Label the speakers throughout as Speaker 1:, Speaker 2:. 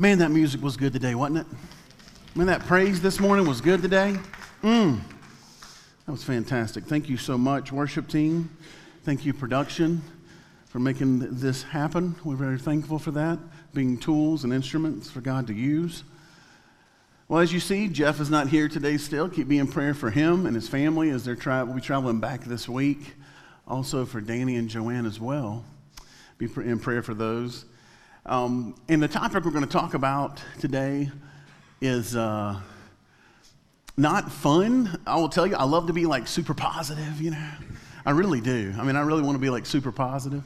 Speaker 1: Man, that music was good today, wasn't it? Man, that praise this morning was good today. Mm. That was fantastic. Thank you so much, worship team. Thank you, production, for making this happen. We're very thankful for that, being tools and instruments for God to use. Well, as you see, Jeff is not here today still. Keep me in prayer for him and his family as they're tra- we'll be traveling back this week. Also for Danny and Joanne as well. Be in prayer for those. Um, and the topic we're going to talk about today is uh, not fun. I will tell you, I love to be like super positive, you know. I really do. I mean, I really want to be like super positive.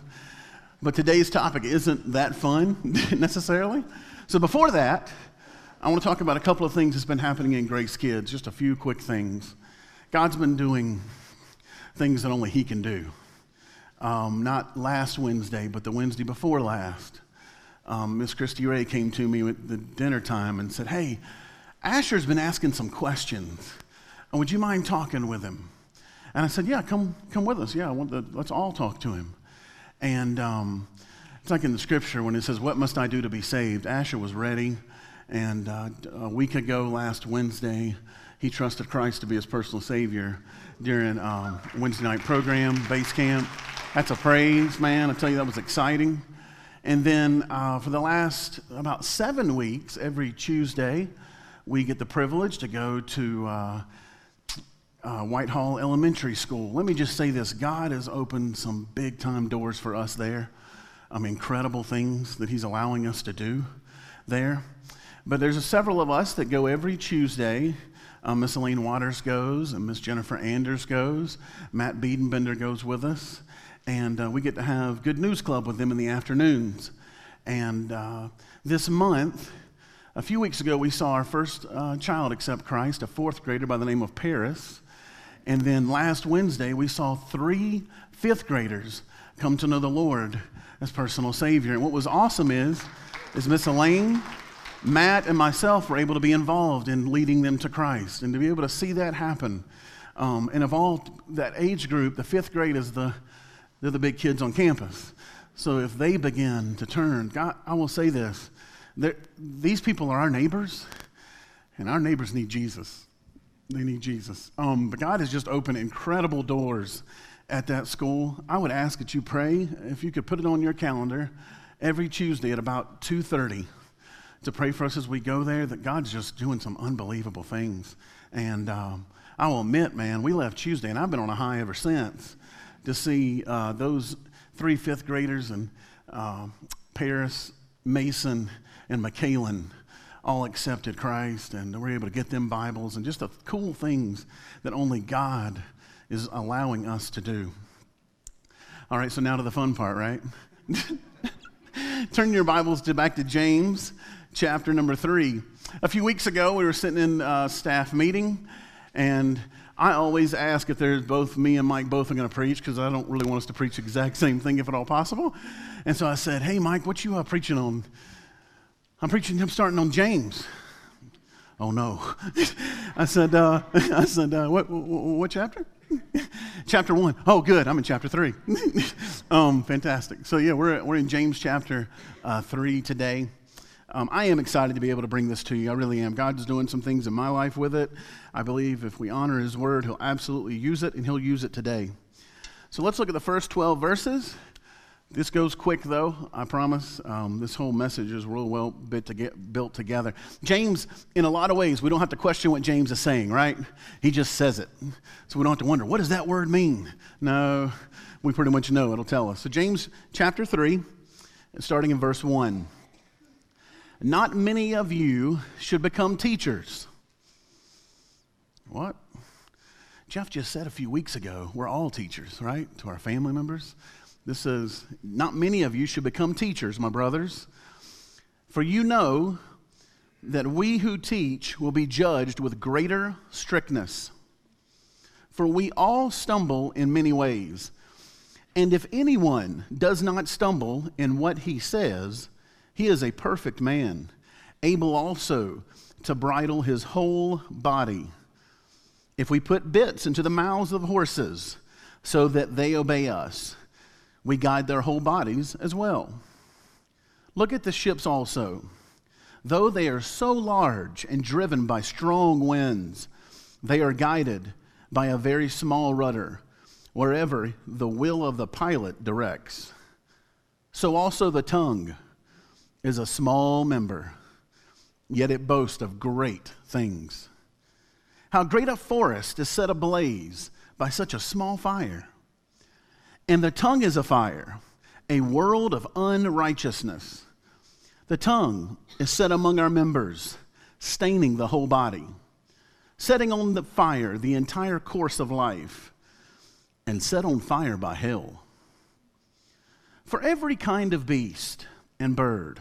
Speaker 1: But today's topic isn't that fun necessarily. So before that, I want to talk about a couple of things that's been happening in Grace Kids, just a few quick things. God's been doing things that only He can do. Um, not last Wednesday, but the Wednesday before last um, Miss Christy Ray came to me at the dinner time and said, Hey, Asher's been asking some questions. And would you mind talking with him? And I said, Yeah, come, come with us. Yeah, I want the, let's all talk to him. And um, it's like in the scripture when it says, What must I do to be saved? Asher was ready. And uh, a week ago, last Wednesday, he trusted Christ to be his personal Savior during um, Wednesday night program, base camp. That's a praise, man. I tell you, that was exciting. And then uh, for the last about seven weeks, every Tuesday, we get the privilege to go to uh, uh, Whitehall Elementary School. Let me just say this God has opened some big time doors for us there. Um, incredible things that He's allowing us to do there. But there's several of us that go every Tuesday. Um, Miss Elaine Waters goes, and Miss Jennifer Anders goes. Matt Biedenbender goes with us and uh, we get to have Good News Club with them in the afternoons. And uh, this month, a few weeks ago, we saw our first uh, child accept Christ, a fourth grader by the name of Paris. And then last Wednesday, we saw three fifth graders come to know the Lord as personal Savior. And what was awesome is, is Miss Elaine, Matt, and myself were able to be involved in leading them to Christ and to be able to see that happen. Um, and of all that age group, the fifth grade is the they're the big kids on campus. So if they begin to turn, God, I will say this these people are our neighbors, and our neighbors need Jesus. They need Jesus. Um, but God has just opened incredible doors at that school. I would ask that you pray, if you could put it on your calendar, every Tuesday at about 2.30 to pray for us as we go there, that God's just doing some unbelievable things. And um, I will admit, man, we left Tuesday, and I've been on a high ever since to see uh, those three fifth graders and uh, Paris, Mason, and McKalen all accepted Christ, and we're able to get them Bibles and just the cool things that only God is allowing us to do. All right, so now to the fun part, right? Turn your Bibles to back to James chapter number three. A few weeks ago, we were sitting in a staff meeting, and I always ask if there's both me and Mike both are going to preach because I don't really want us to preach the exact same thing if at all possible. And so I said, Hey, Mike, what you uh, preaching on? I'm preaching, I'm starting on James. Oh, no. I said, uh, I said, uh, what, what, chapter? chapter one. Oh, good. I'm in chapter three. um, fantastic. So, yeah, we're, we're in James chapter uh, three today. Um, I am excited to be able to bring this to you. I really am. God's doing some things in my life with it. I believe if we honor His word, He'll absolutely use it, and He'll use it today. So let's look at the first 12 verses. This goes quick, though, I promise. Um, this whole message is real well bit to get, built together. James, in a lot of ways, we don't have to question what James is saying, right? He just says it. So we don't have to wonder, what does that word mean? No, we pretty much know. It'll tell us. So, James chapter 3, starting in verse 1. Not many of you should become teachers. What? Jeff just said a few weeks ago, we're all teachers, right? To our family members. This says, Not many of you should become teachers, my brothers, for you know that we who teach will be judged with greater strictness. For we all stumble in many ways. And if anyone does not stumble in what he says, he is a perfect man, able also to bridle his whole body. If we put bits into the mouths of horses so that they obey us, we guide their whole bodies as well. Look at the ships also. Though they are so large and driven by strong winds, they are guided by a very small rudder wherever the will of the pilot directs. So also the tongue is a small member, yet it boasts of great things. How great a forest is set ablaze by such a small fire. And the tongue is a fire, a world of unrighteousness. The tongue is set among our members, staining the whole body, setting on the fire the entire course of life, and set on fire by hell. For every kind of beast and bird,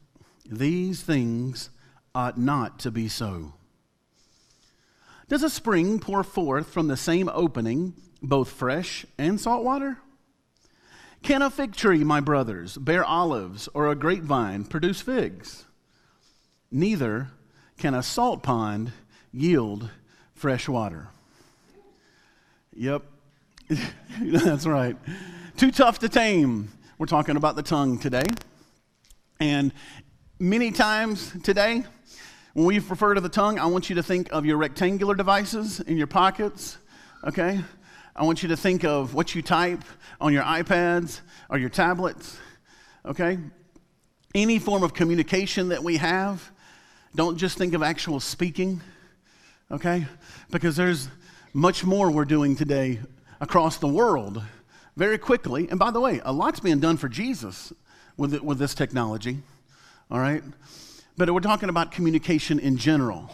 Speaker 1: these things ought not to be so. Does a spring pour forth from the same opening both fresh and salt water? Can a fig tree, my brothers, bear olives, or a grapevine produce figs? Neither can a salt pond yield fresh water. Yep, that's right. Too tough to tame. We're talking about the tongue today. And many times today, when we refer to the tongue, I want you to think of your rectangular devices in your pockets, okay? I want you to think of what you type on your iPads or your tablets, okay? Any form of communication that we have, don't just think of actual speaking, okay? Because there's much more we're doing today across the world very quickly. And by the way, a lot's being done for Jesus with, with this technology, all right? But we're talking about communication in general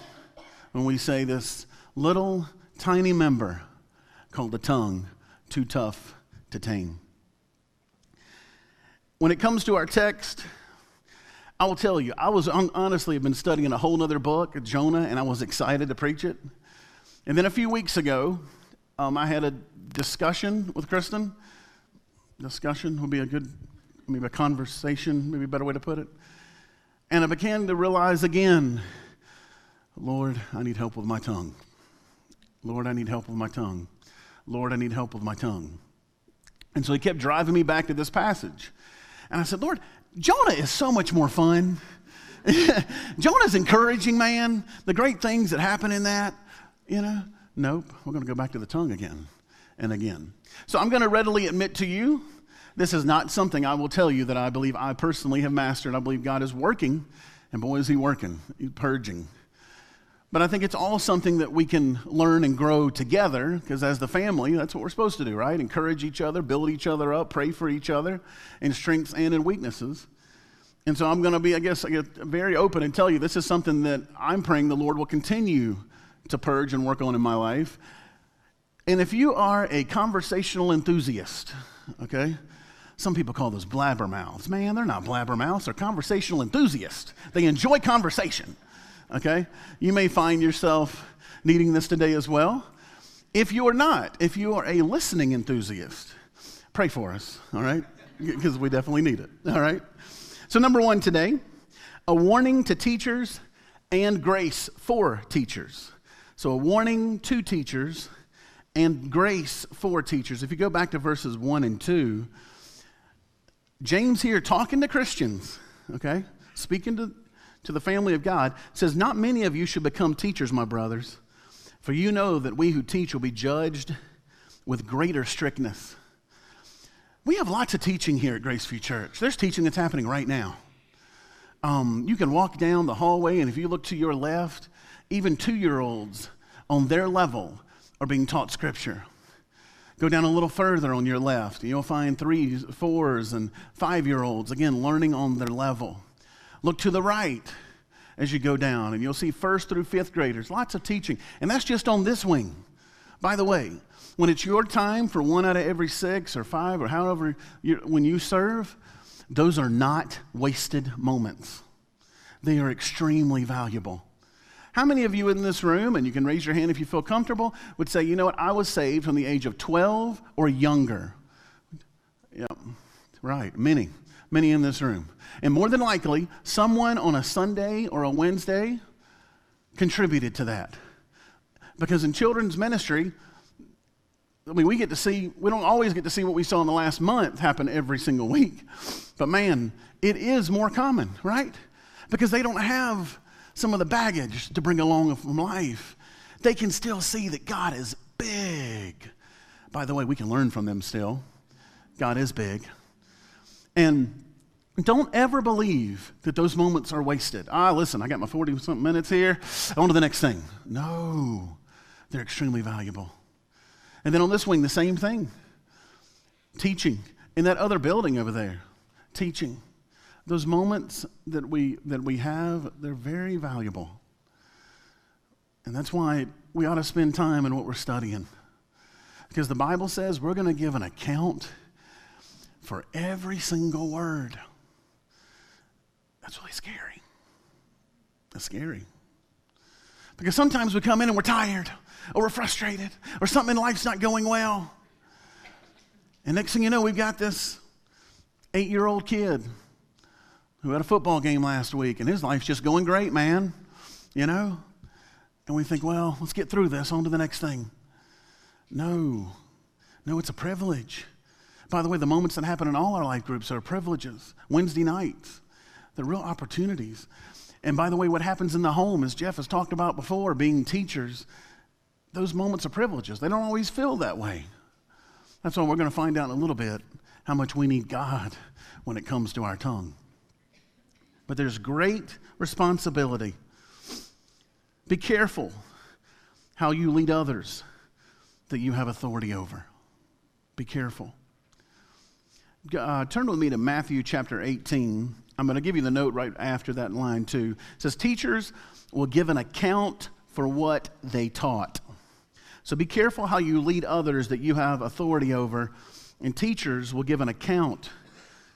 Speaker 1: when we say this little tiny member called the tongue, too tough to tame. When it comes to our text, I will tell you, I was honestly have been studying a whole other book, Jonah, and I was excited to preach it. And then a few weeks ago, um, I had a discussion with Kristen. Discussion would be a good, maybe a conversation, maybe a better way to put it. And I began to realize again, Lord, I need help with my tongue. Lord, I need help with my tongue. Lord, I need help with my tongue. And so he kept driving me back to this passage. And I said, Lord, Jonah is so much more fun. Jonah's encouraging, man. The great things that happen in that, you know. Nope, we're going to go back to the tongue again and again. So I'm going to readily admit to you this is not something I will tell you that I believe I personally have mastered. I believe God is working, and boy, is He working, He's purging. But I think it's all something that we can learn and grow together because, as the family, that's what we're supposed to do, right? Encourage each other, build each other up, pray for each other in strengths and in weaknesses. And so I'm going to be, I guess, very open and tell you this is something that I'm praying the Lord will continue to purge and work on in my life. And if you are a conversational enthusiast, okay, some people call those blabbermouths. Man, they're not blabbermouths, they're conversational enthusiasts. They enjoy conversation. Okay? You may find yourself needing this today as well. If you are not, if you are a listening enthusiast, pray for us, all right? Because we definitely need it, all right? So, number one today, a warning to teachers and grace for teachers. So, a warning to teachers and grace for teachers. If you go back to verses one and two, James here talking to Christians, okay, speaking to, to the family of God, says, Not many of you should become teachers, my brothers, for you know that we who teach will be judged with greater strictness. We have lots of teaching here at Graceview Church. There's teaching that's happening right now. Um, you can walk down the hallway, and if you look to your left, even two year olds on their level are being taught Scripture. Go down a little further on your left, and you'll find threes, fours, and five year olds, again, learning on their level. Look to the right as you go down, and you'll see first through fifth graders. Lots of teaching. And that's just on this wing. By the way, when it's your time for one out of every six or five or however, when you serve, those are not wasted moments. They are extremely valuable. How many of you in this room, and you can raise your hand if you feel comfortable, would say, you know what, I was saved from the age of 12 or younger? Yeah, right, many, many in this room. And more than likely, someone on a Sunday or a Wednesday contributed to that. Because in children's ministry, I mean, we get to see, we don't always get to see what we saw in the last month happen every single week. But man, it is more common, right? Because they don't have some of the baggage to bring along from life, they can still see that God is big. By the way, we can learn from them still. God is big. And don't ever believe that those moments are wasted. Ah, listen, I got my 40 something minutes here. On to the next thing. No, they're extremely valuable. And then on this wing, the same thing teaching in that other building over there, teaching. Those moments that we, that we have, they're very valuable. And that's why we ought to spend time in what we're studying. Because the Bible says we're going to give an account for every single word. That's really scary. That's scary. Because sometimes we come in and we're tired, or we're frustrated, or something in life's not going well. And next thing you know, we've got this eight year old kid who had a football game last week, and his life's just going great, man. You know? And we think, well, let's get through this, on to the next thing. No, no, it's a privilege. By the way, the moments that happen in all our life groups are privileges. Wednesday nights, they're real opportunities. And by the way, what happens in the home, as Jeff has talked about before, being teachers, those moments are privileges. They don't always feel that way. That's why we're going to find out in a little bit how much we need God when it comes to our tongue but there's great responsibility. Be careful how you lead others that you have authority over. Be careful. Uh, turn with me to Matthew chapter 18. I'm going to give you the note right after that line, too. It says, Teachers will give an account for what they taught. So be careful how you lead others that you have authority over, and teachers will give an account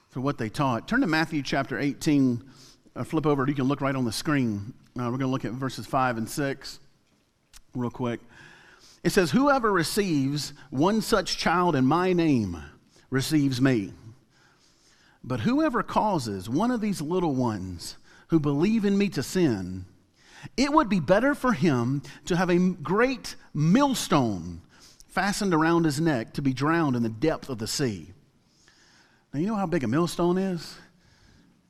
Speaker 1: for what they taught. Turn to Matthew chapter 18, uh, flip over, you can look right on the screen. Uh, we're going to look at verses 5 and 6 real quick. It says, Whoever receives one such child in my name receives me. But whoever causes one of these little ones who believe in me to sin, it would be better for him to have a great millstone fastened around his neck to be drowned in the depth of the sea. Now, you know how big a millstone is?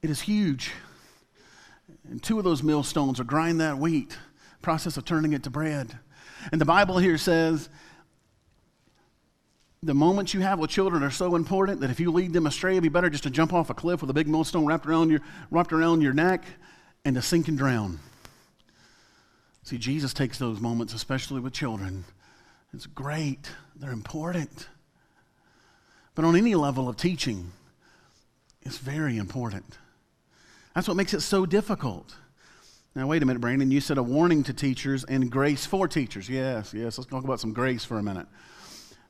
Speaker 1: It is huge. And two of those millstones are grind that wheat, process of turning it to bread. And the Bible here says the moments you have with children are so important that if you lead them astray, it'd be better just to jump off a cliff with a big millstone wrapped around your, wrapped around your neck and to sink and drown. See, Jesus takes those moments, especially with children. It's great, they're important. But on any level of teaching, it's very important. That's what makes it so difficult. Now, wait a minute, Brandon. You said a warning to teachers and grace for teachers. Yes, yes. Let's talk about some grace for a minute.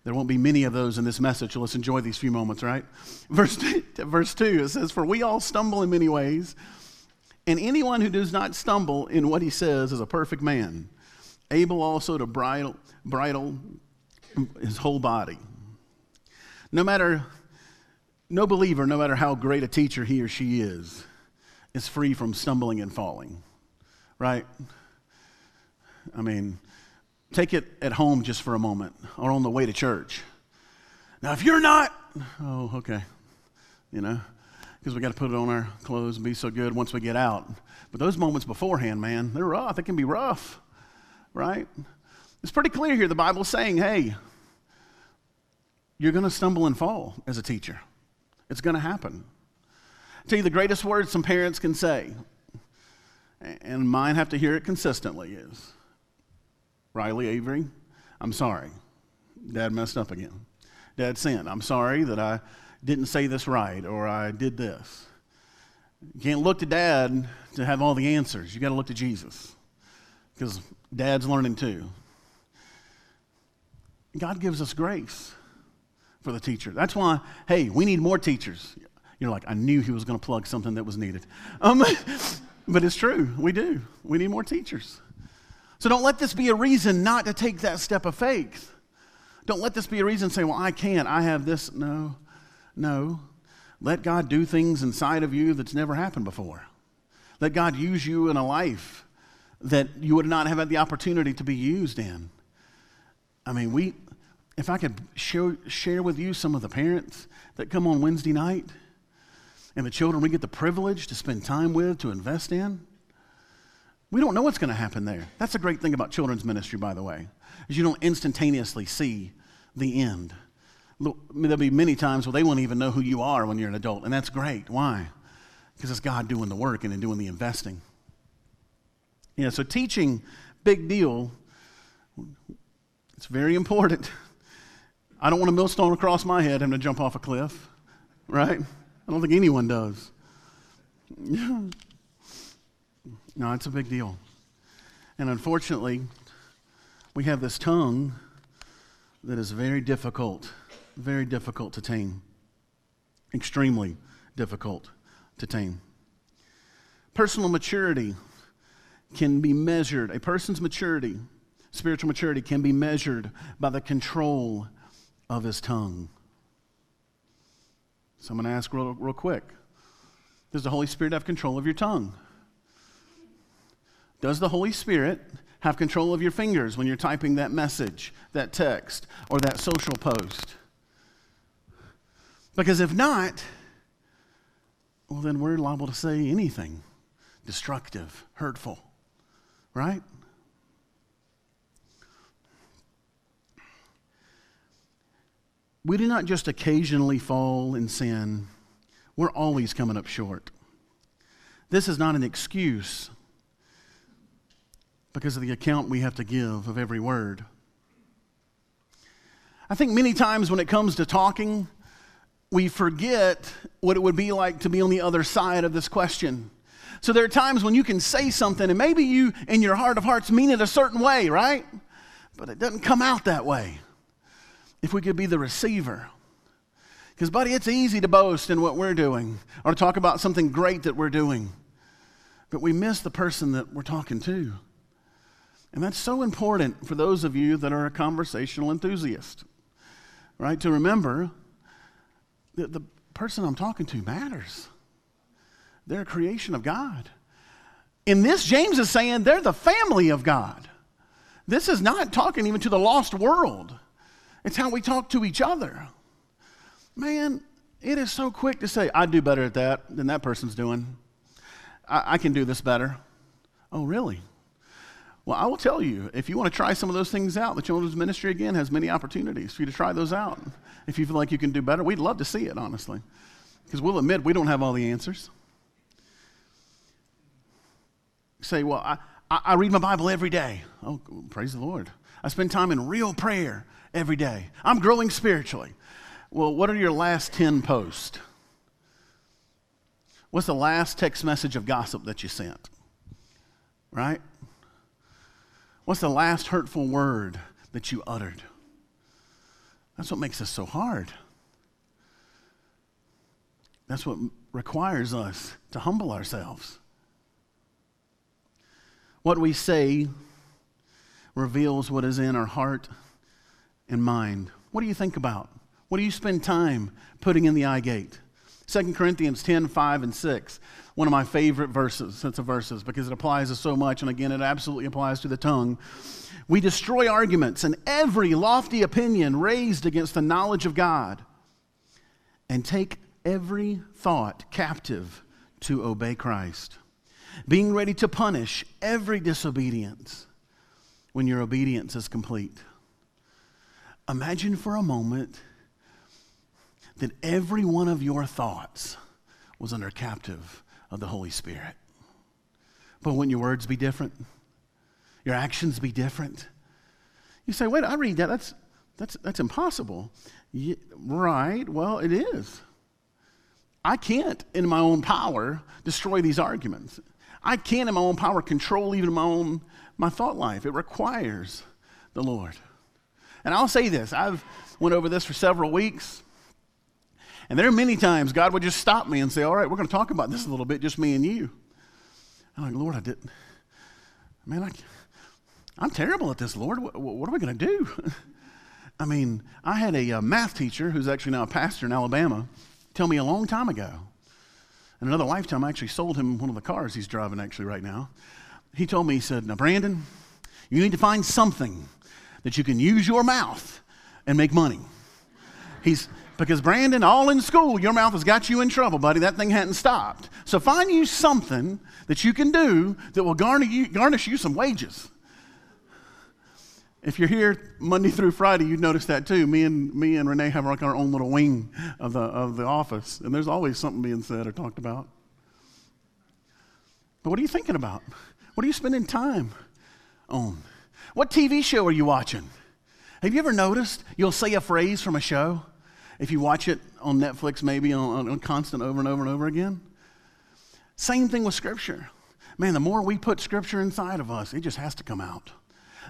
Speaker 1: There won't be many of those in this message, so let's enjoy these few moments, right? Verse, verse 2, it says, For we all stumble in many ways, and anyone who does not stumble in what he says is a perfect man, able also to bridle, bridle his whole body. No matter, no believer, no matter how great a teacher he or she is, is free from stumbling and falling, right? I mean, take it at home just for a moment or on the way to church. Now, if you're not, oh, okay, you know, because we got to put it on our clothes and be so good once we get out. But those moments beforehand, man, they're rough. They can be rough, right? It's pretty clear here. The Bible's saying, hey, you're going to stumble and fall as a teacher. It's going to happen tell you the greatest words some parents can say, and mine have to hear it consistently is Riley Avery, I'm sorry. Dad messed up again. Dad sinned. I'm sorry that I didn't say this right or I did this. You can't look to dad to have all the answers. You got to look to Jesus because dad's learning too. God gives us grace for the teacher. That's why, hey, we need more teachers. You're like, I knew he was going to plug something that was needed. Um, but it's true. We do. We need more teachers. So don't let this be a reason not to take that step of faith. Don't let this be a reason to say, well, I can't. I have this. No, no. Let God do things inside of you that's never happened before. Let God use you in a life that you would not have had the opportunity to be used in. I mean, we, if I could share with you some of the parents that come on Wednesday night and the children we get the privilege to spend time with, to invest in, we don't know what's going to happen there. That's a great thing about children's ministry, by the way, is you don't instantaneously see the end. There'll be many times where they won't even know who you are when you're an adult, and that's great. Why? Because it's God doing the work and doing the investing. Yeah, so teaching, big deal. It's very important. I don't want a millstone across my head having to jump off a cliff, right? I don't think anyone does. No, it's a big deal. And unfortunately, we have this tongue that is very difficult, very difficult to tame, extremely difficult to tame. Personal maturity can be measured, a person's maturity, spiritual maturity, can be measured by the control of his tongue. So I'm going to ask real, real quick Does the Holy Spirit have control of your tongue? Does the Holy Spirit have control of your fingers when you're typing that message, that text, or that social post? Because if not, well, then we're liable to say anything destructive, hurtful, right? We do not just occasionally fall in sin, we're always coming up short. This is not an excuse because of the account we have to give of every word. I think many times when it comes to talking, we forget what it would be like to be on the other side of this question. So there are times when you can say something and maybe you, in your heart of hearts, mean it a certain way, right? But it doesn't come out that way. If we could be the receiver. Because, buddy, it's easy to boast in what we're doing or to talk about something great that we're doing. But we miss the person that we're talking to. And that's so important for those of you that are a conversational enthusiast, right? To remember that the person I'm talking to matters. They're a creation of God. In this, James is saying they're the family of God. This is not talking even to the lost world, it's how we talk to each other. Man, it is so quick to say, I do better at that than that person's doing. I, I can do this better. Oh, really? Well, I will tell you, if you want to try some of those things out, the children's ministry again has many opportunities for you to try those out. If you feel like you can do better, we'd love to see it, honestly. Because we'll admit we don't have all the answers. Say, well, I, I read my Bible every day. Oh, praise the Lord. I spend time in real prayer every day. I'm growing spiritually. Well, what are your last 10 posts? What's the last text message of gossip that you sent? Right? What's the last hurtful word that you uttered? That's what makes us so hard. That's what requires us to humble ourselves. What we say reveals what is in our heart and mind. What do you think about? What do you spend time putting in the eye gate? 2 Corinthians 10 5 and 6 one of my favorite verses, sets of verses, because it applies to so much, and again, it absolutely applies to the tongue. We destroy arguments and every lofty opinion raised against the knowledge of God, and take every thought captive to obey Christ, being ready to punish every disobedience when your obedience is complete. Imagine for a moment that every one of your thoughts was under captive of the Holy Spirit. But wouldn't your words be different? Your actions be different? You say, wait, I read that. That's, that's, that's impossible. Right. Well, it is. I can't, in my own power, destroy these arguments. I can't, in my own power, control even my own my thought life. It requires the Lord. And I'll say this: I've went over this for several weeks. And there are many times God would just stop me and say, All right, we're going to talk about this a little bit, just me and you. I'm like, Lord, I didn't. Man, I, I'm terrible at this, Lord. What, what are we going to do? I mean, I had a, uh, math teacher who's actually now a pastor in Alabama tell me a long time ago. In another lifetime, I actually sold him one of the cars he's driving actually right now. He told me, he said, Now, Brandon, you need to find something that you can use your mouth and make money. He's, because Brandon, all in school, your mouth has got you in trouble, buddy. That thing hadn't stopped. So find you something that you can do that will garnish you, garnish you some wages. If you're here Monday through Friday, you'd notice that too. Me and me and Renee have like our own little wing of the of the office, and there's always something being said or talked about. But what are you thinking about? What are you spending time on? What TV show are you watching? Have you ever noticed you'll say a phrase from a show if you watch it on Netflix, maybe on, on constant over and over and over again? Same thing with Scripture. Man, the more we put Scripture inside of us, it just has to come out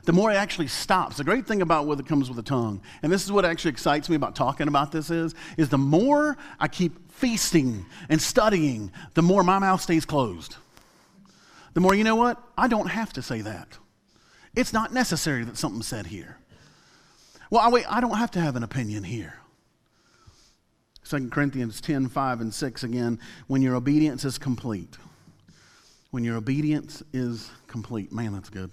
Speaker 1: the more it actually stops. The great thing about what comes with the tongue, and this is what actually excites me about talking about this is, is the more I keep feasting and studying, the more my mouth stays closed. The more, you know what? I don't have to say that. It's not necessary that something's said here. Well, I, wait, I don't have to have an opinion here. 2 Corinthians 10, 5 and 6 again, when your obedience is complete. When your obedience is complete. Man, that's good.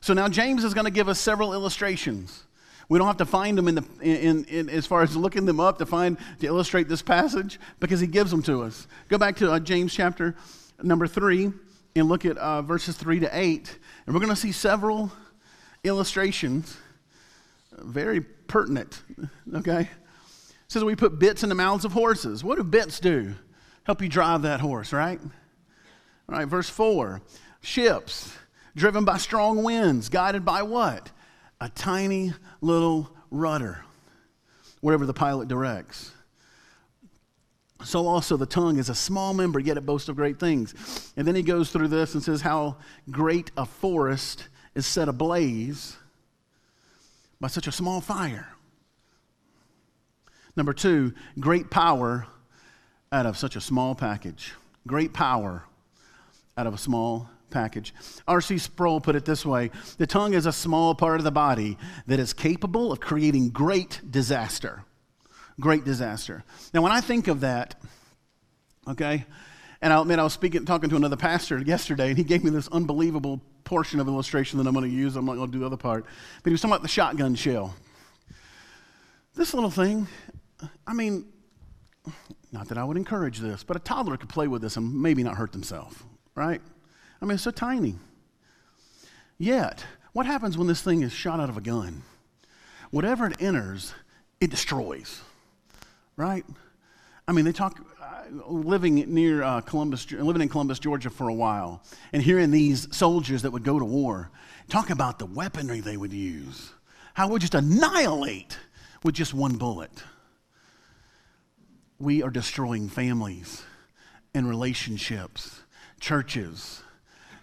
Speaker 1: So now James is going to give us several illustrations. We don't have to find them in the, in, in, as far as looking them up to find to illustrate this passage because he gives them to us. Go back to uh, James chapter number three and look at uh, verses three to eight, and we're going to see several illustrations, very pertinent. Okay, it says we put bits in the mouths of horses. What do bits do? Help you drive that horse, right? All right, verse four, ships driven by strong winds, guided by what? A tiny little rudder, wherever the pilot directs. So also the tongue is a small member, yet it boasts of great things. And then he goes through this and says how great a forest is set ablaze by such a small fire. Number two, great power out of such a small package. Great power out of a small package. R.C. Sproul put it this way The tongue is a small part of the body that is capable of creating great disaster. Great disaster. Now, when I think of that, okay, and I'll admit I was speaking, talking to another pastor yesterday, and he gave me this unbelievable portion of illustration that I'm going to use. I'm not going to do the other part. But he was talking about the shotgun shell. This little thing, I mean, not that I would encourage this, but a toddler could play with this and maybe not hurt themselves, right? I mean, it's so tiny. Yet, what happens when this thing is shot out of a gun? Whatever it enters, it destroys, right? I mean, they talk, uh, living near uh, Columbus, living in Columbus, Georgia for a while, and hearing these soldiers that would go to war talk about the weaponry they would use, how would just annihilate with just one bullet. We are destroying families and relationships, churches,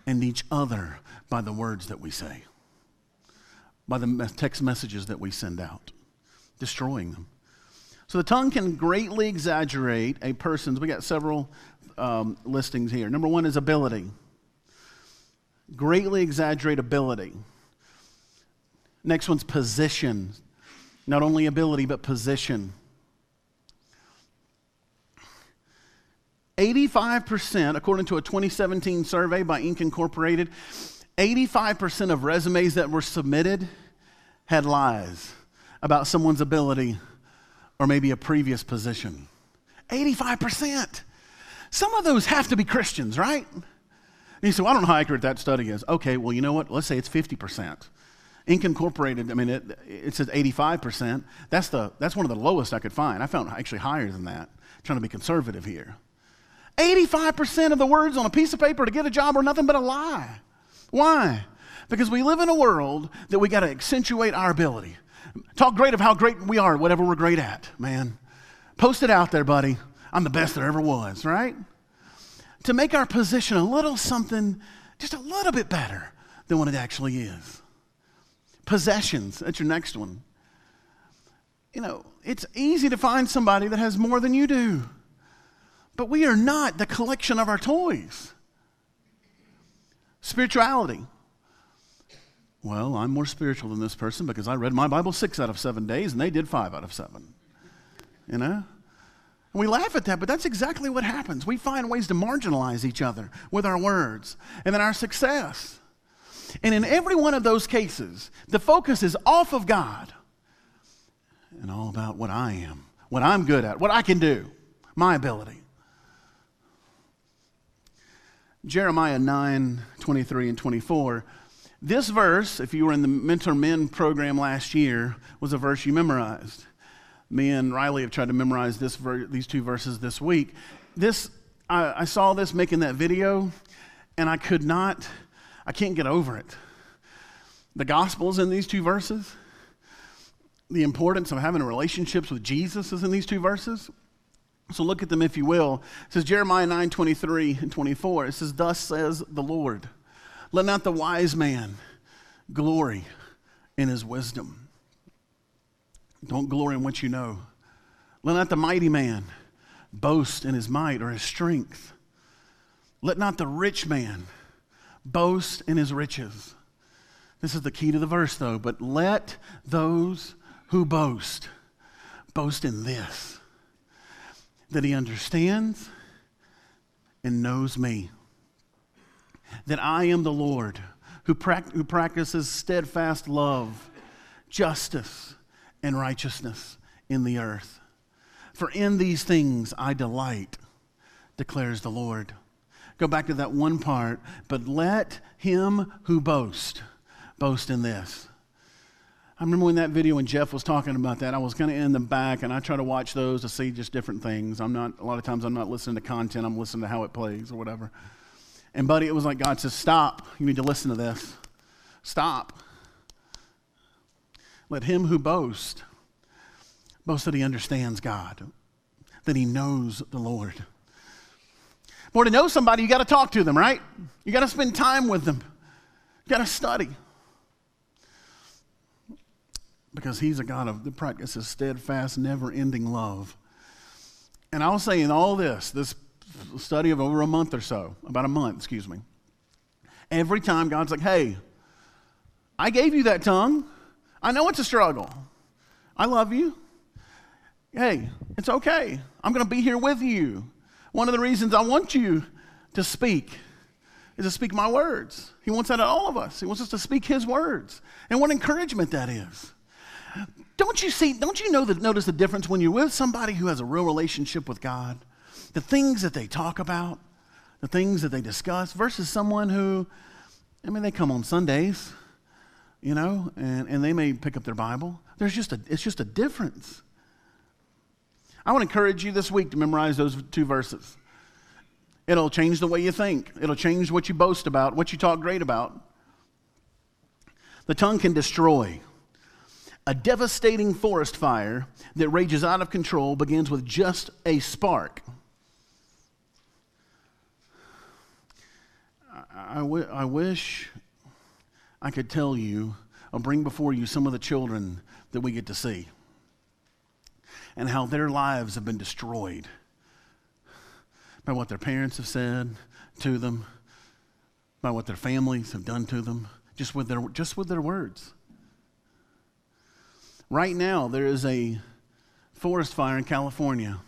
Speaker 1: and each other by the words that we say, by the text messages that we send out, destroying them. So the tongue can greatly exaggerate a person's, we got several um, listings here. Number one is ability. Greatly exaggerate ability. Next one's position. Not only ability, but position. 85%, according to a 2017 survey by Inc. Incorporated, 85% of resumes that were submitted had lies about someone's ability or maybe a previous position. 85%. Some of those have to be Christians, right? And you say, well, I don't know how accurate that study is. Okay, well, you know what? Let's say it's 50%. Inc. Incorporated, I mean, it, it says 85%. That's, the, that's one of the lowest I could find. I found actually higher than that, trying to be conservative here. 85% of the words on a piece of paper to get a job are nothing but a lie. Why? Because we live in a world that we got to accentuate our ability. Talk great of how great we are, whatever we're great at, man. Post it out there, buddy. I'm the best there ever was, right? To make our position a little something, just a little bit better than what it actually is. Possessions, that's your next one. You know, it's easy to find somebody that has more than you do. But we are not the collection of our toys. Spirituality. Well, I'm more spiritual than this person because I read my Bible six out of seven days and they did five out of seven. You know? And we laugh at that, but that's exactly what happens. We find ways to marginalize each other with our words and then our success. And in every one of those cases, the focus is off of God and all about what I am, what I'm good at, what I can do, my ability. Jeremiah 9 23 and 24 this verse, if you were in the Mentor Men program last year, was a verse you memorized. Me and Riley have tried to memorize this ver- these two verses this week. This, I, I saw this making that video, and I could not, I can't get over it. The gospel's in these two verses. The importance of having relationships with Jesus is in these two verses. So look at them if you will. It says Jeremiah 9 23 and 24. It says, Thus says the Lord. Let not the wise man glory in his wisdom. Don't glory in what you know. Let not the mighty man boast in his might or his strength. Let not the rich man boast in his riches. This is the key to the verse, though. But let those who boast boast in this that he understands and knows me that I am the Lord who, who practices steadfast love, justice, and righteousness in the earth. For in these things I delight, declares the Lord. Go back to that one part, but let him who boasts boast in this. I remember when that video when Jeff was talking about that, I was kind of in the back and I try to watch those to see just different things. I'm not, a lot of times I'm not listening to content, I'm listening to how it plays or whatever. And, buddy, it was like God says, Stop. You need to listen to this. Stop. Let him who boasts boast that he understands God, that he knows the Lord. More to know somebody, you got to talk to them, right? You got to spend time with them. You got to study. Because he's a God of the practice of steadfast, never ending love. And I'll say in all this, this study of over a month or so, about a month, excuse me. Every time God's like, hey, I gave you that tongue. I know it's a struggle. I love you. Hey, it's okay. I'm going to be here with you. One of the reasons I want you to speak is to speak my words. He wants that of all of us. He wants us to speak his words. And what encouragement that is. Don't you see, don't you know that notice the difference when you're with somebody who has a real relationship with God? The things that they talk about, the things that they discuss, versus someone who, I mean, they come on Sundays, you know, and, and they may pick up their Bible. There's just a, it's just a difference. I want to encourage you this week to memorize those two verses. It'll change the way you think, it'll change what you boast about, what you talk great about. The tongue can destroy. A devastating forest fire that rages out of control begins with just a spark. I, w- I wish I could tell you or bring before you some of the children that we get to see and how their lives have been destroyed by what their parents have said to them, by what their families have done to them, just with their, just with their words. Right now, there is a forest fire in California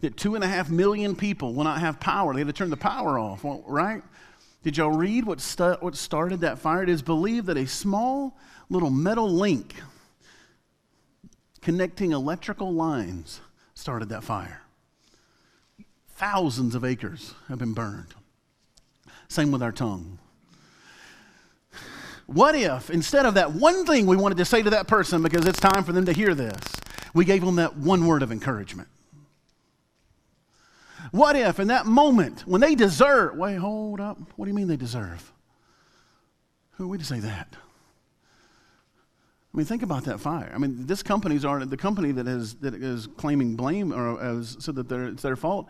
Speaker 1: that two and a half million people will not have power. They had to turn the power off, right? Did y'all read what, what started that fire? It is believed that a small little metal link connecting electrical lines started that fire. Thousands of acres have been burned. Same with our tongue. What if, instead of that one thing we wanted to say to that person because it's time for them to hear this, we gave them that one word of encouragement? What if in that moment when they deserve, wait, hold up. What do you mean they deserve? Who are we to say that? I mean, think about that fire. I mean, this company's are the company that is that is claiming blame or has said that it's their fault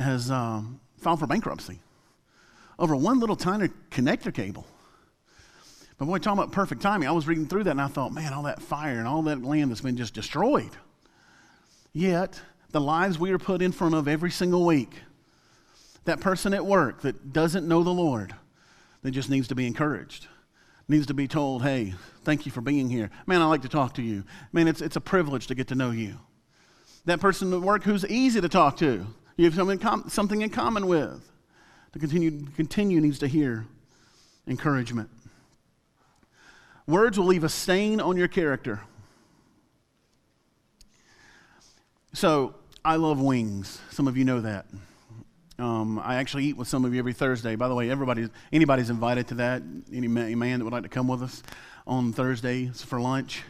Speaker 1: has um, filed for bankruptcy over one little tiny connector cable. But boy, talking about perfect timing, I was reading through that and I thought, man, all that fire and all that land that's been just destroyed. Yet the lives we are put in front of every single week. That person at work that doesn't know the Lord, that just needs to be encouraged, needs to be told, hey, thank you for being here. Man, I like to talk to you. Man, it's, it's a privilege to get to know you. That person at work who's easy to talk to, you have something, com- something in common with. To continue, continue needs to hear encouragement. Words will leave a stain on your character. So, I love wings. Some of you know that. Um, I actually eat with some of you every Thursday. By the way, everybody, anybody's invited to that. Any man that would like to come with us on Thursdays for lunch,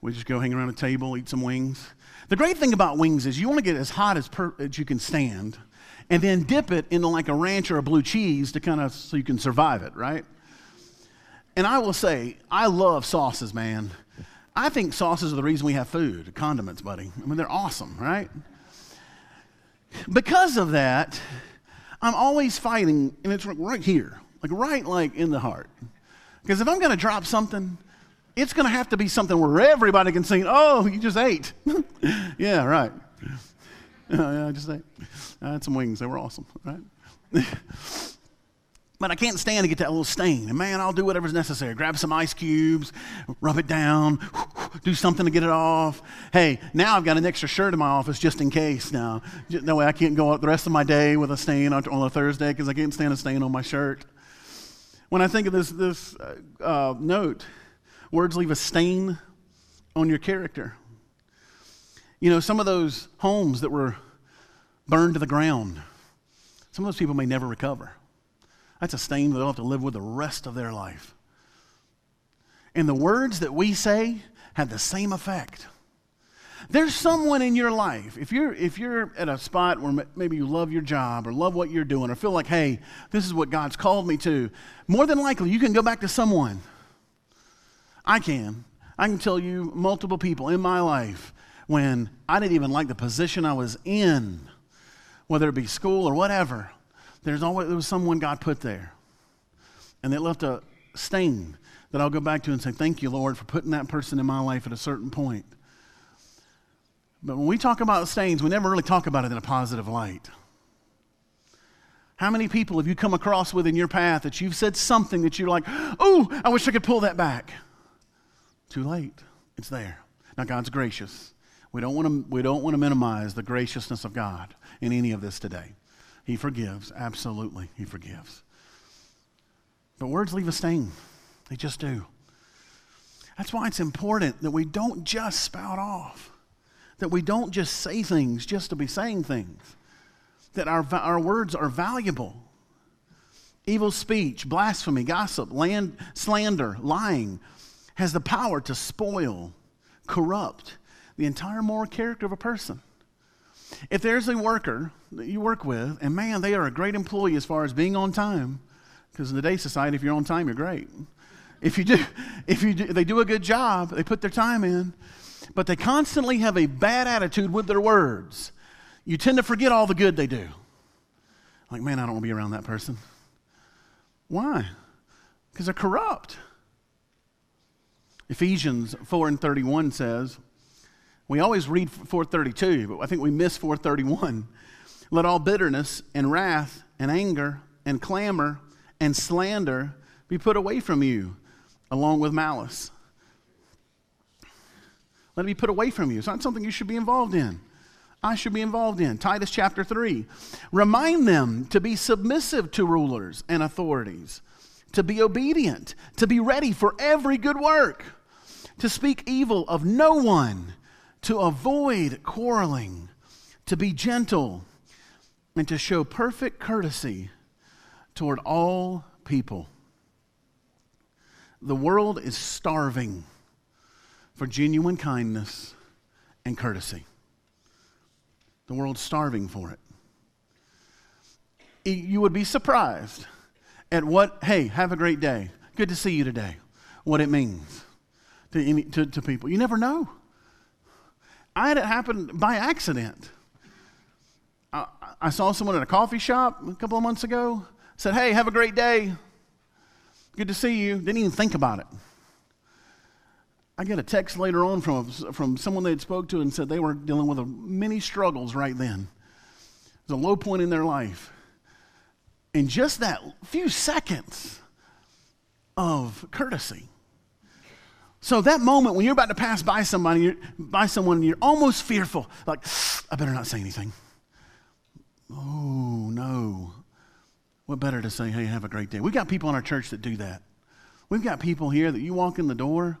Speaker 1: we just go hang around a table, eat some wings. The great thing about wings is you want to get as hot as, per, as you can stand, and then dip it into like a ranch or a blue cheese to kind of so you can survive it, right? And I will say, I love sauces, man. I think sauces are the reason we have food, condiments, buddy. I mean, they're awesome, right? Because of that, I'm always fighting, and it's right here, like right like in the heart. Because if I'm going to drop something, it's going to have to be something where everybody can see, oh, you just ate. yeah, right. yeah, I just ate. I had some wings. They were awesome, right? But I can't stand to get that little stain. And man, I'll do whatever's necessary. Grab some ice cubes, rub it down, do something to get it off. Hey, now I've got an extra shirt in my office just in case now. That way I can't go out the rest of my day with a stain on, a Thursday because I can't stand a stain on my shirt. When I think of this, this uh, uh, note, words leave a stain on your character. You know, some of those homes that were burned to the ground, some of those people may never recover. That's a stain they'll have to live with the rest of their life. And the words that we say have the same effect. There's someone in your life, if you're, if you're at a spot where maybe you love your job or love what you're doing or feel like, hey, this is what God's called me to, more than likely you can go back to someone. I can. I can tell you multiple people in my life when I didn't even like the position I was in, whether it be school or whatever. There's always there was someone God put there. And they left a stain that I'll go back to and say, Thank you, Lord, for putting that person in my life at a certain point. But when we talk about stains, we never really talk about it in a positive light. How many people have you come across with in your path that you've said something that you're like, oh, I wish I could pull that back? Too late. It's there. Now, God's gracious. We don't want to, we don't want to minimize the graciousness of God in any of this today. He forgives. Absolutely, He forgives. But words leave a stain, they just do. That's why it's important that we don't just spout off, that we don't just say things just to be saying things, that our, our words are valuable. Evil speech, blasphemy, gossip, land, slander, lying has the power to spoil, corrupt the entire moral character of a person. If there's a worker that you work with, and man, they are a great employee as far as being on time, because in today's society, if you're on time, you're great. If you do, if you do, they do a good job, they put their time in, but they constantly have a bad attitude with their words. You tend to forget all the good they do. Like, man, I don't want to be around that person. Why? Because they're corrupt. Ephesians 4 and 31 says, we always read 432, but I think we miss 431. Let all bitterness and wrath and anger and clamor and slander be put away from you, along with malice. Let it be put away from you. It's not something you should be involved in. I should be involved in. Titus chapter 3. Remind them to be submissive to rulers and authorities, to be obedient, to be ready for every good work, to speak evil of no one to avoid quarreling, to be gentle, and to show perfect courtesy toward all people. The world is starving for genuine kindness and courtesy. The world's starving for it. You would be surprised at what, hey, have a great day. Good to see you today. What it means to, any, to, to people. You never know. I had it happen by accident. I, I saw someone at a coffee shop a couple of months ago. Said, "Hey, have a great day. Good to see you." Didn't even think about it. I get a text later on from, from someone they had spoke to and said they were dealing with many struggles right then. It was a low point in their life. In just that few seconds, of courtesy. So that moment when you're about to pass by somebody, by someone, and you're almost fearful, like, I better not say anything. Oh, no. What better to say, hey, have a great day? We've got people in our church that do that. We've got people here that you walk in the door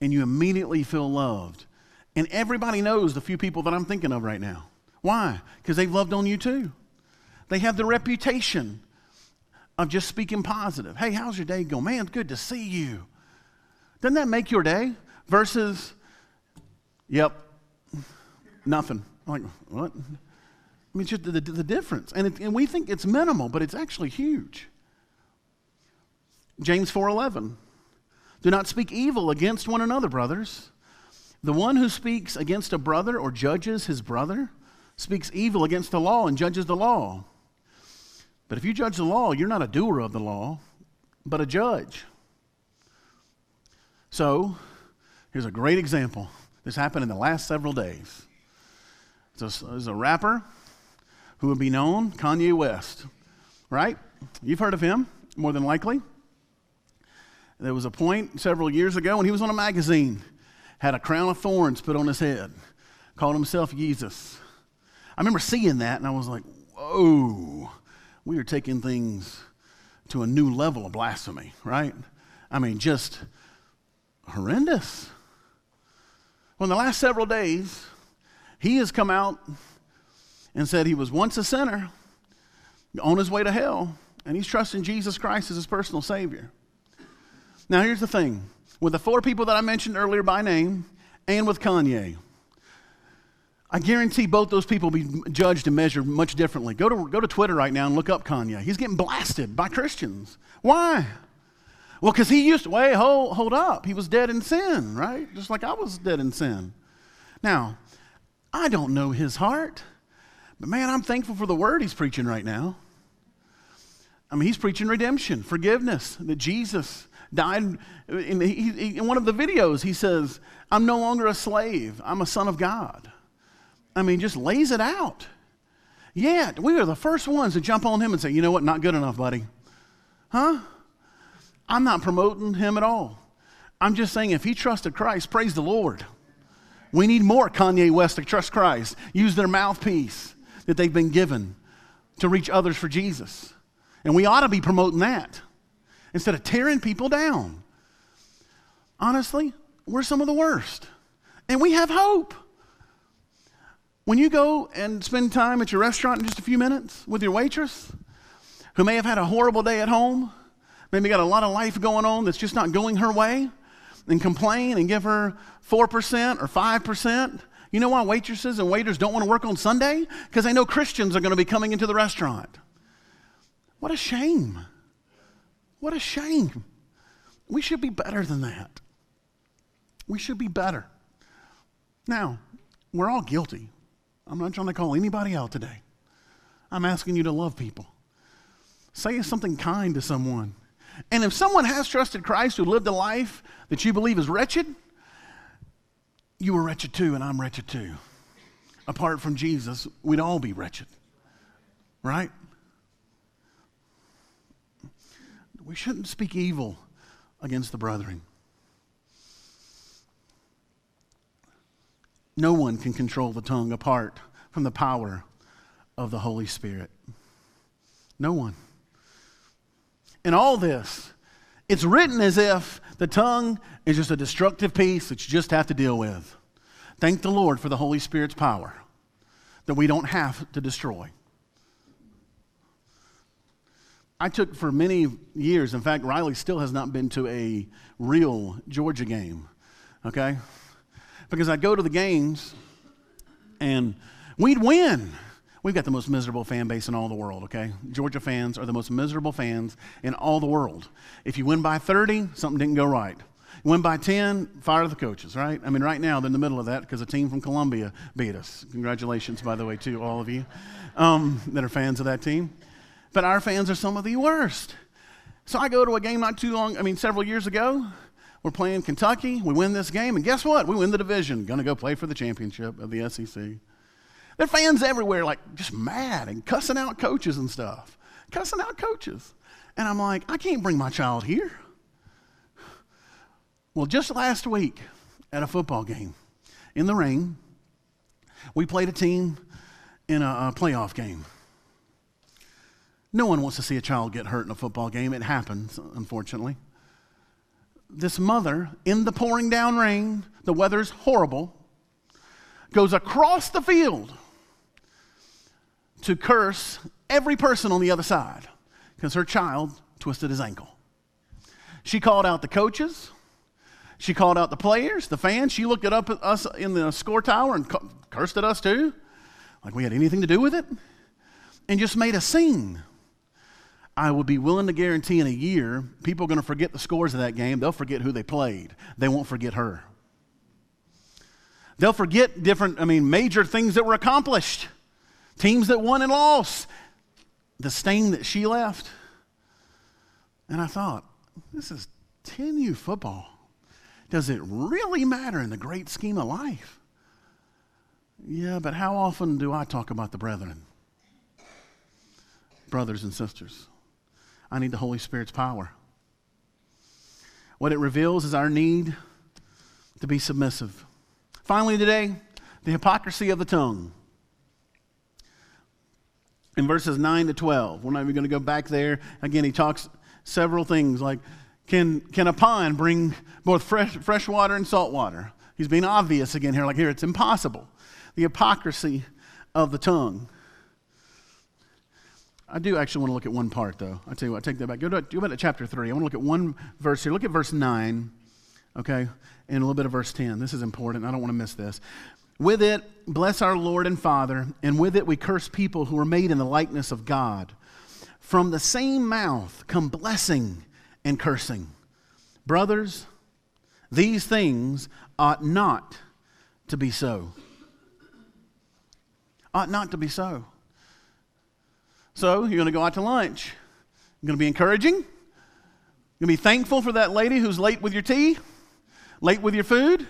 Speaker 1: and you immediately feel loved. And everybody knows the few people that I'm thinking of right now. Why? Because they've loved on you too. They have the reputation of just speaking positive. Hey, how's your day going? Man, good to see you. Doesn't that make your day? Versus, yep, nothing. Like, what? I mean, just the, the difference. And, it, and we think it's minimal, but it's actually huge. James 4.11, do not speak evil against one another, brothers. The one who speaks against a brother or judges his brother speaks evil against the law and judges the law. But if you judge the law, you're not a doer of the law, but a judge. So, here's a great example. This happened in the last several days. There's a, a rapper who would be known, Kanye West, right? You've heard of him, more than likely. There was a point several years ago when he was on a magazine, had a crown of thorns put on his head, called himself Jesus. I remember seeing that and I was like, whoa, we are taking things to a new level of blasphemy, right? I mean, just horrendous. Well, in the last several days, he has come out and said he was once a sinner on his way to hell, and he's trusting Jesus Christ as his personal Savior. Now, here's the thing with the four people that I mentioned earlier by name, and with Kanye, I guarantee both those people will be judged and measured much differently. Go to, go to Twitter right now and look up Kanye. He's getting blasted by Christians. Why? Well, because he used to, wait, hold, hold up. He was dead in sin, right? Just like I was dead in sin. Now, I don't know his heart. But man, I'm thankful for the word he's preaching right now. I mean, he's preaching redemption, forgiveness, that Jesus died. In, he, in one of the videos, he says, I'm no longer a slave, I'm a son of God. I mean, just lays it out. Yet, we are the first ones to jump on him and say, you know what, not good enough, buddy. Huh? I'm not promoting him at all. I'm just saying if he trusted Christ, praise the Lord. We need more Kanye West to trust Christ, use their mouthpiece that they've been given to reach others for Jesus. And we ought to be promoting that instead of tearing people down. Honestly, we're some of the worst. And we have hope. When you go and spend time at your restaurant in just a few minutes with your waitress, who may have had a horrible day at home, maybe got a lot of life going on that's just not going her way, and complain and give her 4% or 5%, you know why waitresses and waiters don't want to work on Sunday? Because they know Christians are going to be coming into the restaurant. What a shame. What a shame. We should be better than that. We should be better. Now, we're all guilty. I'm not trying to call anybody out today. I'm asking you to love people. Say something kind to someone. And if someone has trusted Christ who lived a life that you believe is wretched, you were wretched too, and I'm wretched too. Apart from Jesus, we'd all be wretched, right? We shouldn't speak evil against the brethren. No one can control the tongue apart from the power of the Holy Spirit. No one. In all this, it's written as if the tongue is just a destructive piece that you just have to deal with. Thank the Lord for the Holy Spirit's power that we don't have to destroy. I took for many years, in fact, Riley still has not been to a real Georgia game, okay? Because I'd go to the games and we'd win. We've got the most miserable fan base in all the world, okay? Georgia fans are the most miserable fans in all the world. If you win by 30, something didn't go right. You win by 10, fire the coaches, right? I mean, right now they're in the middle of that because a team from Columbia beat us. Congratulations, by the way, to all of you um, that are fans of that team. But our fans are some of the worst. So I go to a game not too long, I mean, several years ago. We're playing Kentucky. We win this game, and guess what? We win the division. Going to go play for the championship of the SEC. There are fans everywhere, like just mad and cussing out coaches and stuff. Cussing out coaches. And I'm like, I can't bring my child here. Well, just last week at a football game in the rain, we played a team in a, a playoff game. No one wants to see a child get hurt in a football game. It happens, unfortunately. This mother, in the pouring down rain, the weather's horrible, goes across the field to curse every person on the other side because her child twisted his ankle. She called out the coaches. She called out the players, the fans. She looked at up at us in the score tower and cursed at us too, like we had anything to do with it, and just made a scene. I would be willing to guarantee in a year, people are going to forget the scores of that game. They'll forget who they played. They won't forget her. They'll forget different, I mean, major things that were accomplished, teams that won and lost, the stain that she left. And I thought, this is 10U football. Does it really matter in the great scheme of life? Yeah, but how often do I talk about the brethren? Brothers and sisters. I need the Holy Spirit's power. What it reveals is our need to be submissive. Finally, today, the hypocrisy of the tongue. In verses 9 to 12, we're not even going to go back there. Again, he talks several things like can, can a pond bring both fresh, fresh water and salt water? He's being obvious again here, like here, it's impossible. The hypocrisy of the tongue. I do actually want to look at one part, though. I tell you what, take that back. Go to, go back to chapter 3. I want to look at one verse here. Look at verse 9, okay, and a little bit of verse 10. This is important. I don't want to miss this. With it, bless our Lord and Father, and with it we curse people who are made in the likeness of God. From the same mouth come blessing and cursing. Brothers, these things ought not to be so. Ought not to be so. So, you're going to go out to lunch. You're going to be encouraging. You're going to be thankful for that lady who's late with your tea, late with your food. You're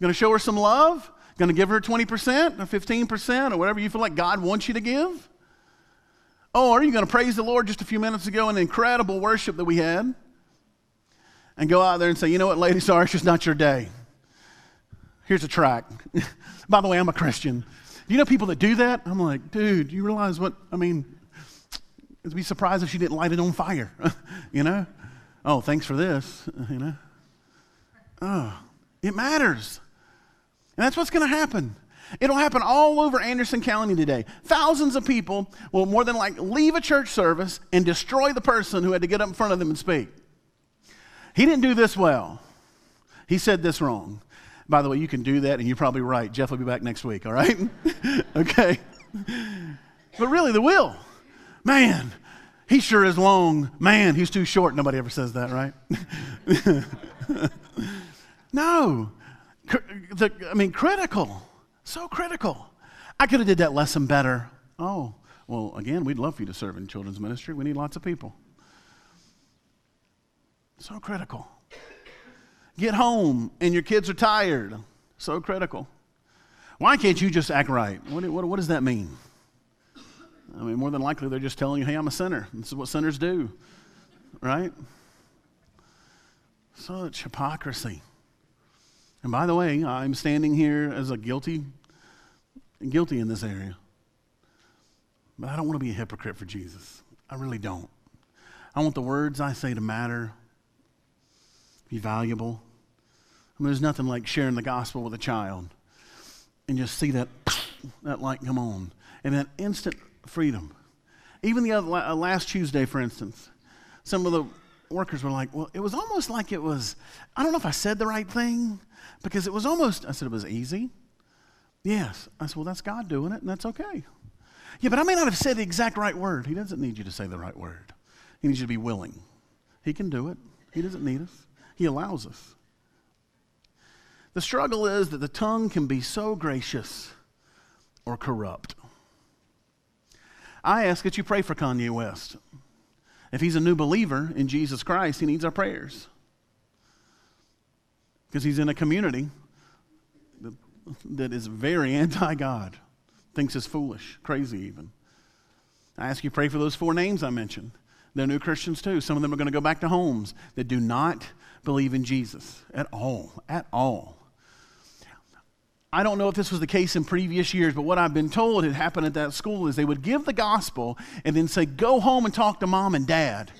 Speaker 1: going to show her some love. Going to give her 20% or 15% or whatever you feel like God wants you to give. Oh, are you going to praise the Lord just a few minutes ago in the incredible worship that we had? And go out there and say, you know what, lady, sorry, it's just not your day. Here's a track. By the way, I'm a Christian. Do you know people that do that? I'm like, dude, you realize what, I mean, I'd be surprised if she didn't light it on fire, you know? Oh, thanks for this, you know? Oh, it matters. And that's what's going to happen. It'll happen all over Anderson County today. Thousands of people will more than like leave a church service and destroy the person who had to get up in front of them and speak. He didn't do this well. He said this wrong. By the way, you can do that, and you're probably right. Jeff will be back next week, all right? okay. But really, the will. Man, he sure is long. Man, he's too short. Nobody ever says that, right? no. The, I mean, critical. So critical. I could have did that lesson better. Oh, well, again, we'd love for you to serve in children's ministry. We need lots of people. So critical. Get home and your kids are tired. So critical. Why can't you just act right? What, what, what does that mean? I mean, more than likely, they're just telling you, hey, I'm a sinner. This is what sinners do, right? Such hypocrisy. And by the way, I'm standing here as a guilty, guilty in this area. But I don't want to be a hypocrite for Jesus. I really don't. I want the words I say to matter, be valuable. I mean, there's nothing like sharing the gospel with a child and just see that, that light come on and that instant freedom. Even the other, uh, last Tuesday, for instance, some of the workers were like, well, it was almost like it was, I don't know if I said the right thing because it was almost, I said it was easy. Yes. I said, well, that's God doing it and that's okay. Yeah, but I may not have said the exact right word. He doesn't need you to say the right word, He needs you to be willing. He can do it, He doesn't need us, He allows us. The struggle is that the tongue can be so gracious or corrupt. I ask that you pray for Kanye West. If he's a new believer in Jesus Christ, he needs our prayers. Because he's in a community that, that is very anti God, thinks it's foolish, crazy even. I ask you pray for those four names I mentioned They're new Christians too. Some of them are going to go back to homes that do not believe in Jesus at all, at all. I don't know if this was the case in previous years, but what I've been told had happened at that school is they would give the gospel and then say, Go home and talk to mom and dad.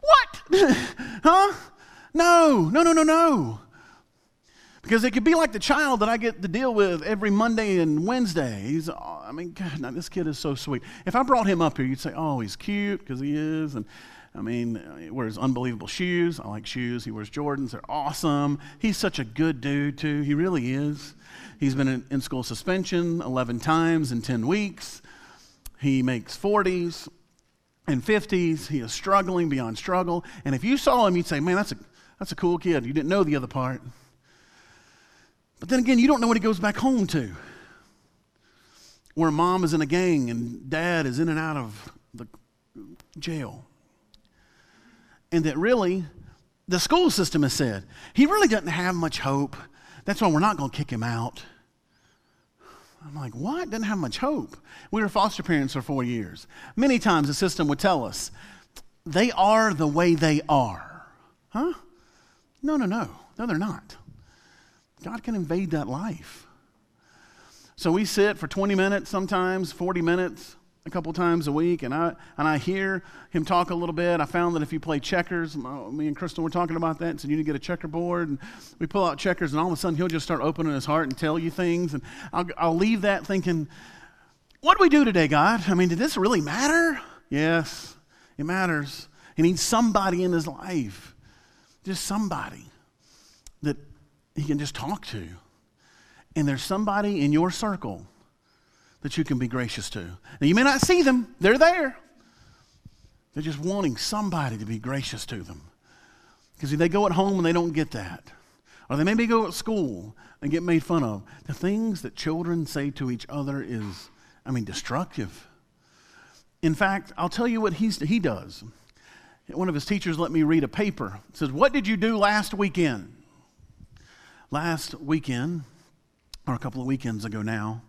Speaker 1: What? huh? No, no, no, no, no. Because it could be like the child that I get to deal with every Monday and Wednesday. He's, oh, I mean, God, now this kid is so sweet. If I brought him up here, you'd say, oh, he's cute because he is. And I mean, he wears unbelievable shoes. I like shoes. He wears Jordans. They're awesome. He's such a good dude, too. He really is. He's been in, in school suspension 11 times in 10 weeks. He makes 40s and 50s. He is struggling beyond struggle. And if you saw him, you'd say, man, that's a, that's a cool kid. You didn't know the other part. But then again, you don't know what he goes back home to. Where mom is in a gang and dad is in and out of the jail. And that really, the school system has said, he really doesn't have much hope. That's why we're not going to kick him out. I'm like, what? Doesn't have much hope. We were foster parents for four years. Many times the system would tell us, they are the way they are. Huh? No, no, no. No, they're not. God can invade that life. So we sit for 20 minutes, sometimes 40 minutes, a couple times a week, and I, and I hear him talk a little bit. I found that if you play checkers, me and Crystal were talking about that, so you need to get a checkerboard. And we pull out checkers, and all of a sudden he'll just start opening his heart and tell you things. And I'll, I'll leave that thinking, what do we do today, God? I mean, did this really matter? Yes, it matters. He needs somebody in his life, just somebody that he can just talk to. And there's somebody in your circle that you can be gracious to. Now, you may not see them, they're there. They're just wanting somebody to be gracious to them. Because if they go at home and they don't get that, or they maybe go at school and get made fun of, the things that children say to each other is, I mean, destructive. In fact, I'll tell you what he's, he does. One of his teachers let me read a paper. It says, What did you do last weekend? Last weekend, or a couple of weekends ago now,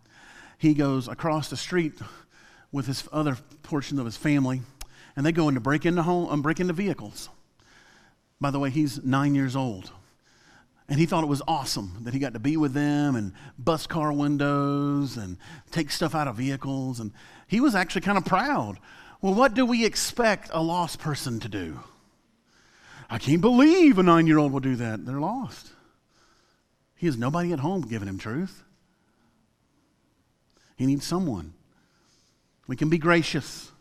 Speaker 1: he goes across the street with his other portion of his family, and they go in to break into home, um, break into vehicles. By the way, he's nine years old. And he thought it was awesome that he got to be with them and bust car windows and take stuff out of vehicles. And he was actually kind of proud. Well, what do we expect a lost person to do? I can't believe a nine year old will do that. They're lost. He has nobody at home giving him truth. He needs someone. We can be gracious.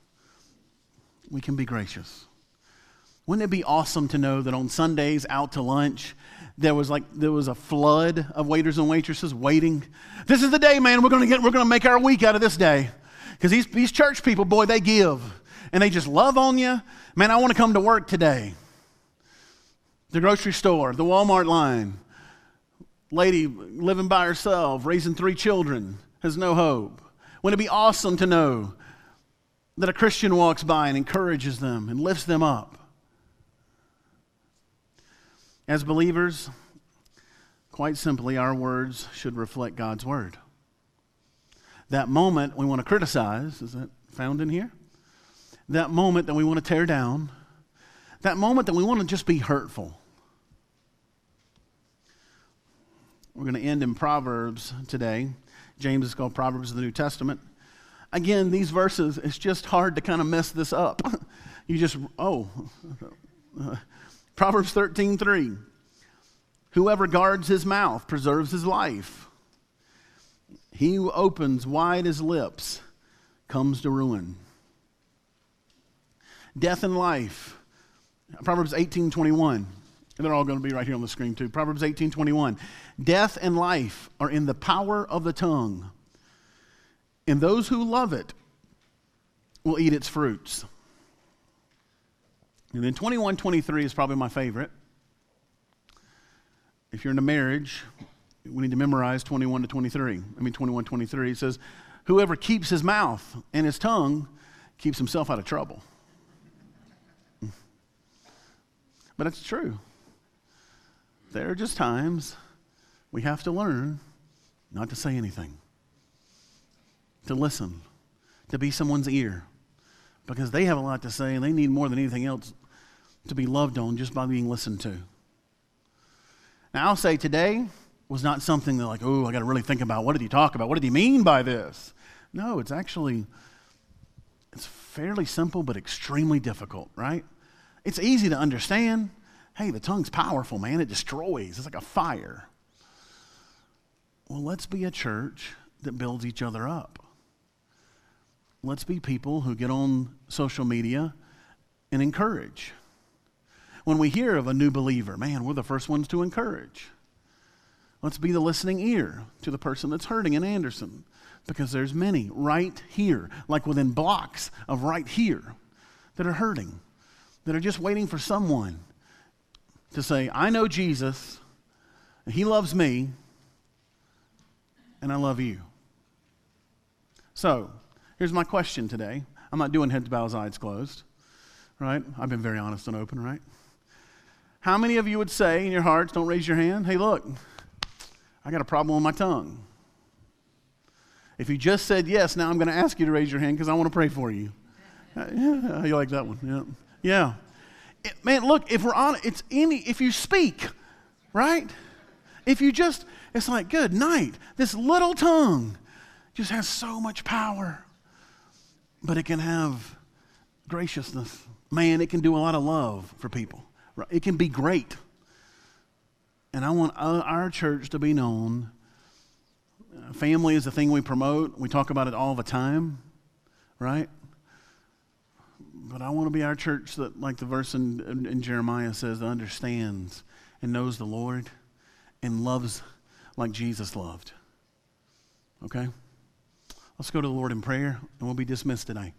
Speaker 1: We can be gracious. Wouldn't it be awesome to know that on Sundays out to lunch, there was like there was a flood of waiters and waitresses waiting. This is the day, man. We're gonna get we're gonna make our week out of this day. Because these, these church people, boy, they give. And they just love on you. Man, I want to come to work today. The grocery store, the Walmart line, lady living by herself, raising three children, has no hope. Wouldn't it be awesome to know that a Christian walks by and encourages them and lifts them up? As believers, quite simply, our words should reflect God's word. That moment we want to criticize, is that found in here? That moment that we want to tear down, that moment that we want to just be hurtful We're going to end in Proverbs today. James is called Proverbs of the New Testament. Again, these verses, it's just hard to kind of mess this up. you just, oh, Proverbs 13 3. Whoever guards his mouth preserves his life. He who opens wide his lips comes to ruin. Death and life. Proverbs 18 21. And they're all going to be right here on the screen too. Proverbs 18 21. Death and life are in the power of the tongue, and those who love it will eat its fruits. And then 21 23 is probably my favorite. If you're in a marriage, we need to memorize 21 to 23. I mean, 21 23. It says, Whoever keeps his mouth and his tongue keeps himself out of trouble. But it's true. There are just times we have to learn not to say anything, to listen, to be someone's ear, because they have a lot to say and they need more than anything else to be loved on just by being listened to. Now, I'll say today was not something that, like, oh, I got to really think about what did he talk about? What did he mean by this? No, it's actually it's fairly simple but extremely difficult, right? It's easy to understand. Hey, the tongue's powerful, man. It destroys. It's like a fire. Well, let's be a church that builds each other up. Let's be people who get on social media and encourage. When we hear of a new believer, man, we're the first ones to encourage. Let's be the listening ear to the person that's hurting in Anderson because there's many right here, like within blocks of right here, that are hurting, that are just waiting for someone to say, I know Jesus, and He loves me, and I love you. So, here's my question today. I'm not doing heads bows, eyes closed, right? I've been very honest and open, right? How many of you would say in your hearts, don't raise your hand, hey, look, I got a problem with my tongue? If you just said yes, now I'm going to ask you to raise your hand because I want to pray for you. Yeah, you like that one? Yeah. Yeah. It, man, look, if we're on, it's any, if you speak, right? If you just, it's like, good night. This little tongue just has so much power, but it can have graciousness. Man, it can do a lot of love for people. It can be great. And I want our church to be known. Family is the thing we promote. We talk about it all the time, right? But I want to be our church that, like the verse in, in, Jeremiah says, understands and knows the Lord and loves like Jesus loved. Okay? Let's go to the Lord in prayer and we'll be dismissed today.